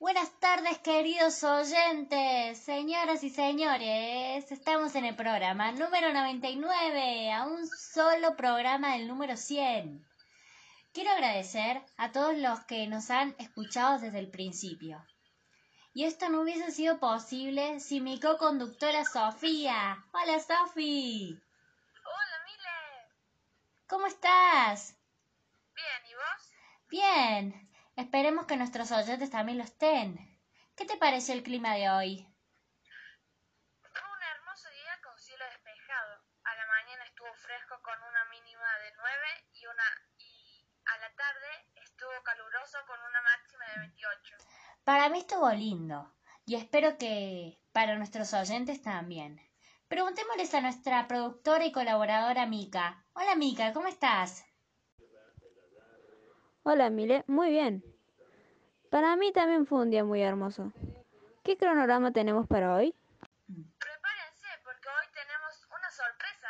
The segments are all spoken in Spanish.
Buenas tardes, queridos oyentes, señoras y señores. Estamos en el programa número 99, a un solo programa del número 100. Quiero agradecer a todos los que nos han escuchado desde el principio. Y esto no hubiese sido posible sin mi co-conductora Sofía. Hola, Sofi. Hola, Mile. ¿Cómo estás? Bien, ¿y vos? Bien. Esperemos que nuestros oyentes también lo estén. ¿Qué te pareció el clima de hoy? Fue un hermoso día con cielo despejado. A la mañana estuvo fresco con una mínima de 9 y una y a la tarde estuvo caluroso con una máxima de 28. Para mí estuvo lindo y espero que para nuestros oyentes también. Preguntémosles a nuestra productora y colaboradora Mica. Hola Mica, ¿cómo estás? Hola, Mile, muy bien. Para mí también fue un día muy hermoso. ¿Qué cronograma tenemos para hoy? Prepárense porque hoy tenemos una sorpresa.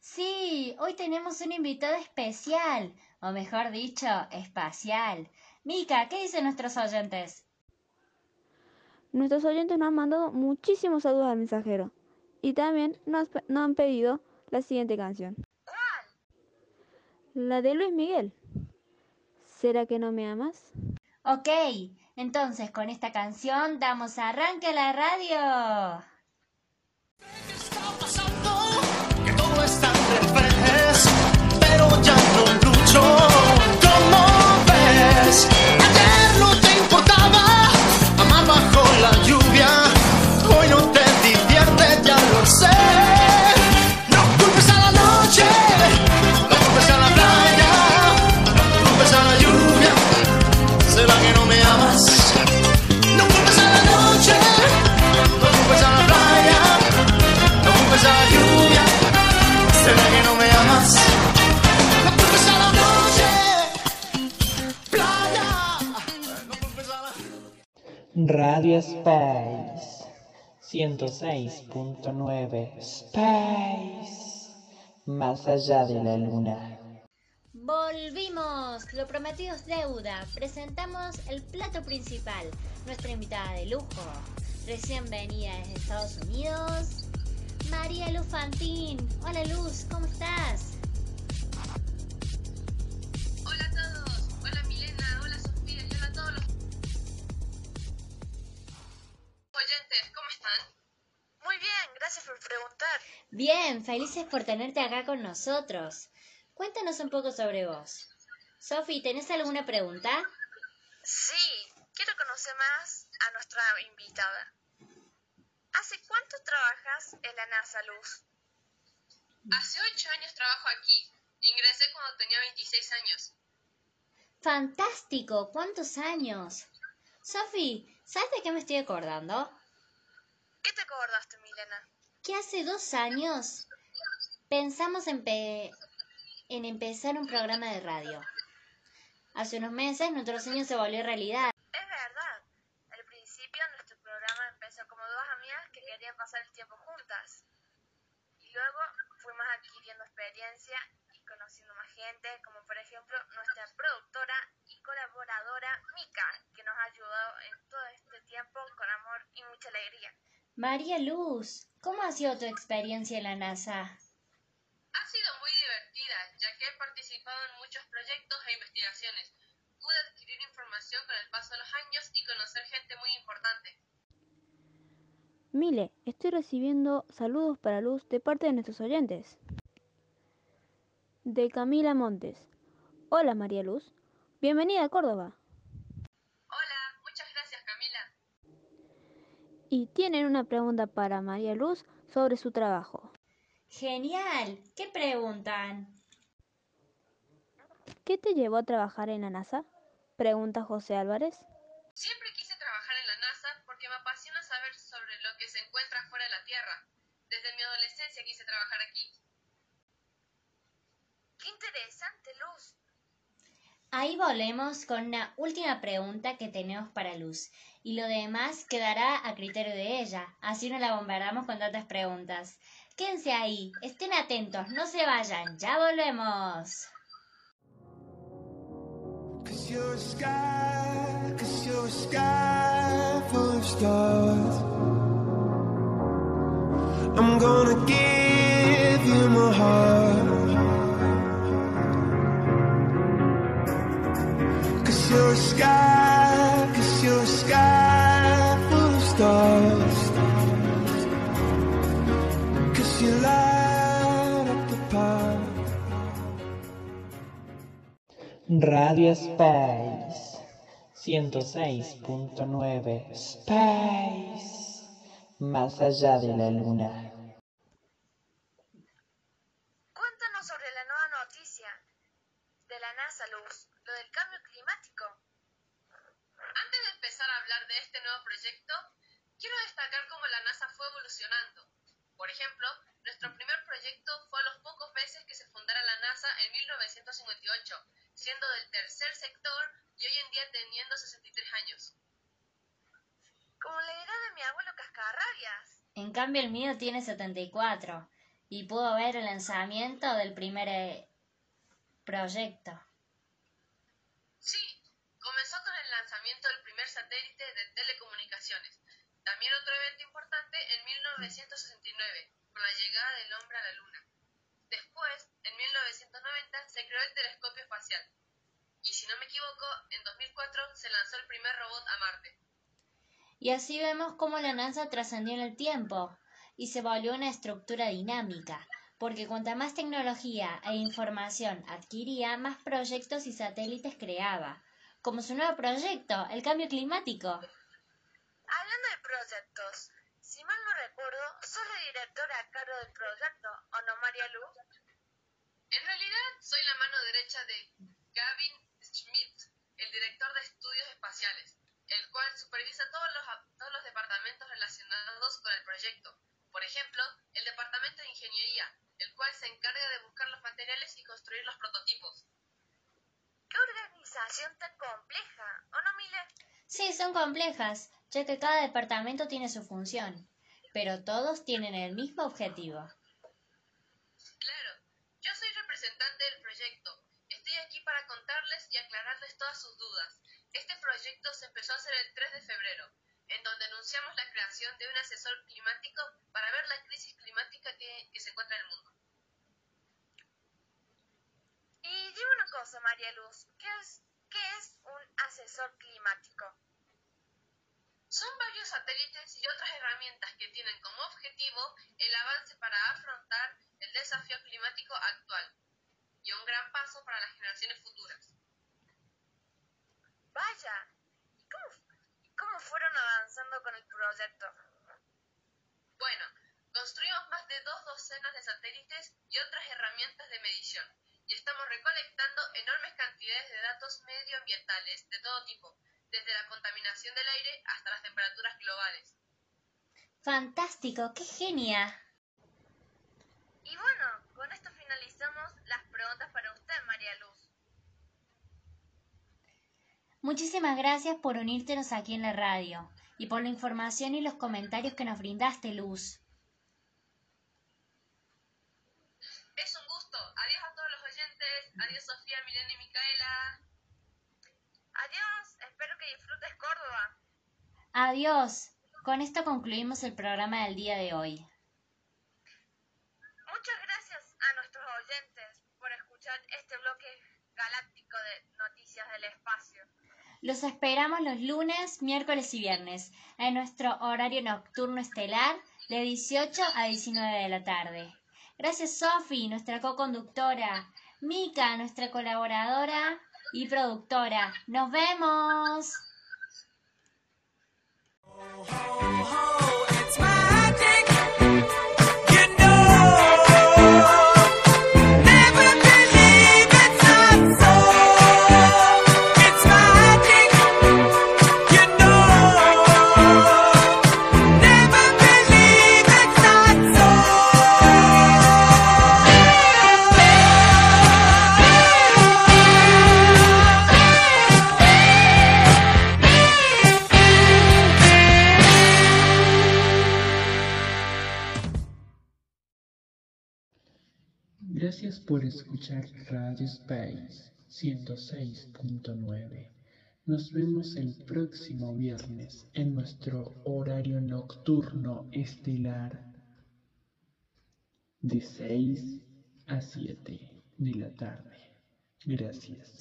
Sí, hoy tenemos un invitado especial, o mejor dicho, espacial. Mica, ¿qué dicen nuestros oyentes? Nuestros oyentes nos han mandado muchísimos saludos al mensajero y también nos, nos han pedido la siguiente canción. ¿Cuál? La de Luis Miguel. ¿Será que no me amas? Ok, entonces con esta canción damos arranque a la radio. Radio Space 106.9 Space Más allá de la luna. Volvimos, lo prometido es deuda. Presentamos el plato principal, nuestra invitada de lujo, recién venida desde Estados Unidos, María Luz Fantín. Hola Luz, ¿cómo estás? Bien, felices por tenerte acá con nosotros. Cuéntanos un poco sobre vos. Sofi, ¿tenés alguna pregunta? Sí, quiero conocer más a nuestra invitada. ¿Hace cuánto trabajas en la NASA, Luz? Hace ocho años trabajo aquí. Ingresé cuando tenía 26 años. Fantástico, ¿cuántos años? Sofi, ¿sabes de qué me estoy acordando? ¿Qué te acordaste, Milena? Que hace dos años pensamos en, pe- en empezar un programa de radio. Hace unos meses nuestro sueño se volvió realidad. Es verdad. Al principio nuestro programa empezó como dos amigas que querían pasar el tiempo juntas. Y luego fuimos adquiriendo experiencia y conociendo más gente, como por ejemplo nuestra productora y colaboradora Mika, que nos ha ayudado en todo este tiempo con amor y mucha alegría. María Luz, ¿cómo ha sido tu experiencia en la NASA? Ha sido muy divertida, ya que he participado en muchos proyectos e investigaciones. Pude adquirir información con el paso de los años y conocer gente muy importante. Mile, estoy recibiendo saludos para Luz de parte de nuestros oyentes. De Camila Montes. Hola María Luz. Bienvenida a Córdoba. Hola, muchas gracias Camila. Y tienen una pregunta para María Luz sobre su trabajo. Genial, ¿qué preguntan? ¿Qué te llevó a trabajar en la NASA? Pregunta José Álvarez. Siempre quise trabajar en la NASA porque me apasiona saber sobre lo que se encuentra fuera de la Tierra. Desde mi adolescencia quise trabajar aquí. ¡Qué interesante, Luz! Ahí volvemos con una última pregunta que tenemos para Luz. Y lo demás quedará a criterio de ella. Así no la bombardeamos con tantas preguntas. Quédense ahí, estén atentos, no se vayan, ya volvemos. I'm gonna you my heart. Radio Space 106.9 Space Más allá de la luna. Cuéntanos sobre la nueva noticia de la NASA, Luz, lo del cambio climático. Antes de empezar a hablar de este nuevo proyecto, quiero destacar cómo la NASA fue evolucionando. Por ejemplo, nuestro primer proyecto fue a los pocos meses que se fundara la NASA en 1958, siendo del tercer sector y hoy en día teniendo 63 años. Como la edad de mi abuelo Cascarrabias. En cambio el mío tiene 74 y pudo ver el lanzamiento del primer eh, proyecto. Sí, comenzó con el lanzamiento del primer satélite de telecomunicaciones. También otro evento importante en 1969, con la llegada del hombre a la Luna. Después, en 1990, se creó el telescopio espacial. Y si no me equivoco, en 2004 se lanzó el primer robot a Marte. Y así vemos cómo la NASA trascendió en el tiempo y se volvió una estructura dinámica, porque cuanta más tecnología e información adquiría, más proyectos y satélites creaba, como su nuevo proyecto, el cambio climático. Hablando de proyectos, si mal no recuerdo, sos la directora a cargo del proyecto, ¿o no, María Luz? En realidad, soy la mano derecha de Gavin Schmidt, el director de estudios espaciales, el cual supervisa todos los, todos los departamentos relacionados con el proyecto. Por ejemplo, el departamento de ingeniería, el cual se encarga de buscar los materiales y construir los prototipos. ¿Qué organización tan compleja, ¿o no, Mile? Sí, son complejas, ya que cada departamento tiene su función, pero todos tienen el mismo objetivo. Claro, yo soy representante del proyecto. Estoy aquí para contarles y aclararles todas sus dudas. Este proyecto se empezó a hacer el 3 de febrero, en donde anunciamos la creación de un asesor climático para ver la crisis climática que, que se encuentra en el mundo. Y dime una cosa, María Luz, ¿qué es, qué es un asesor climático? Son varios satélites y otras herramientas que tienen como objetivo el avance para afrontar el desafío climático actual y un gran paso para las generaciones futuras. Vaya, ¿y cómo, cómo fueron avanzando con el proyecto? Bueno, construimos más de dos docenas de satélites y otras herramientas de medición y estamos recolectando enormes cantidades de datos medioambientales de todo tipo, desde la contaminación del aire hasta las temperaturas globales. Fantástico, qué genia. Y bueno, con esto finalizamos las preguntas para usted, María Luz. Muchísimas gracias por unírtenos aquí en la radio y por la información y los comentarios que nos brindaste, Luz. Es un gusto. Adiós a todos los oyentes. Adiós Sofía, Milena y Micaela. Adiós, espero que disfrutes Córdoba. Adiós. Con esto concluimos el programa del día de hoy. Muchas gracias a nuestros oyentes por este bloque galáctico de noticias del espacio. Los esperamos los lunes, miércoles y viernes en nuestro horario nocturno estelar de 18 a 19 de la tarde. Gracias Sofi, nuestra co-conductora, Mika, nuestra colaboradora y productora. Nos vemos. Gracias por escuchar Radio Space 106.9 Nos vemos el próximo viernes en nuestro horario nocturno estelar de 6 a 7 de la tarde. Gracias.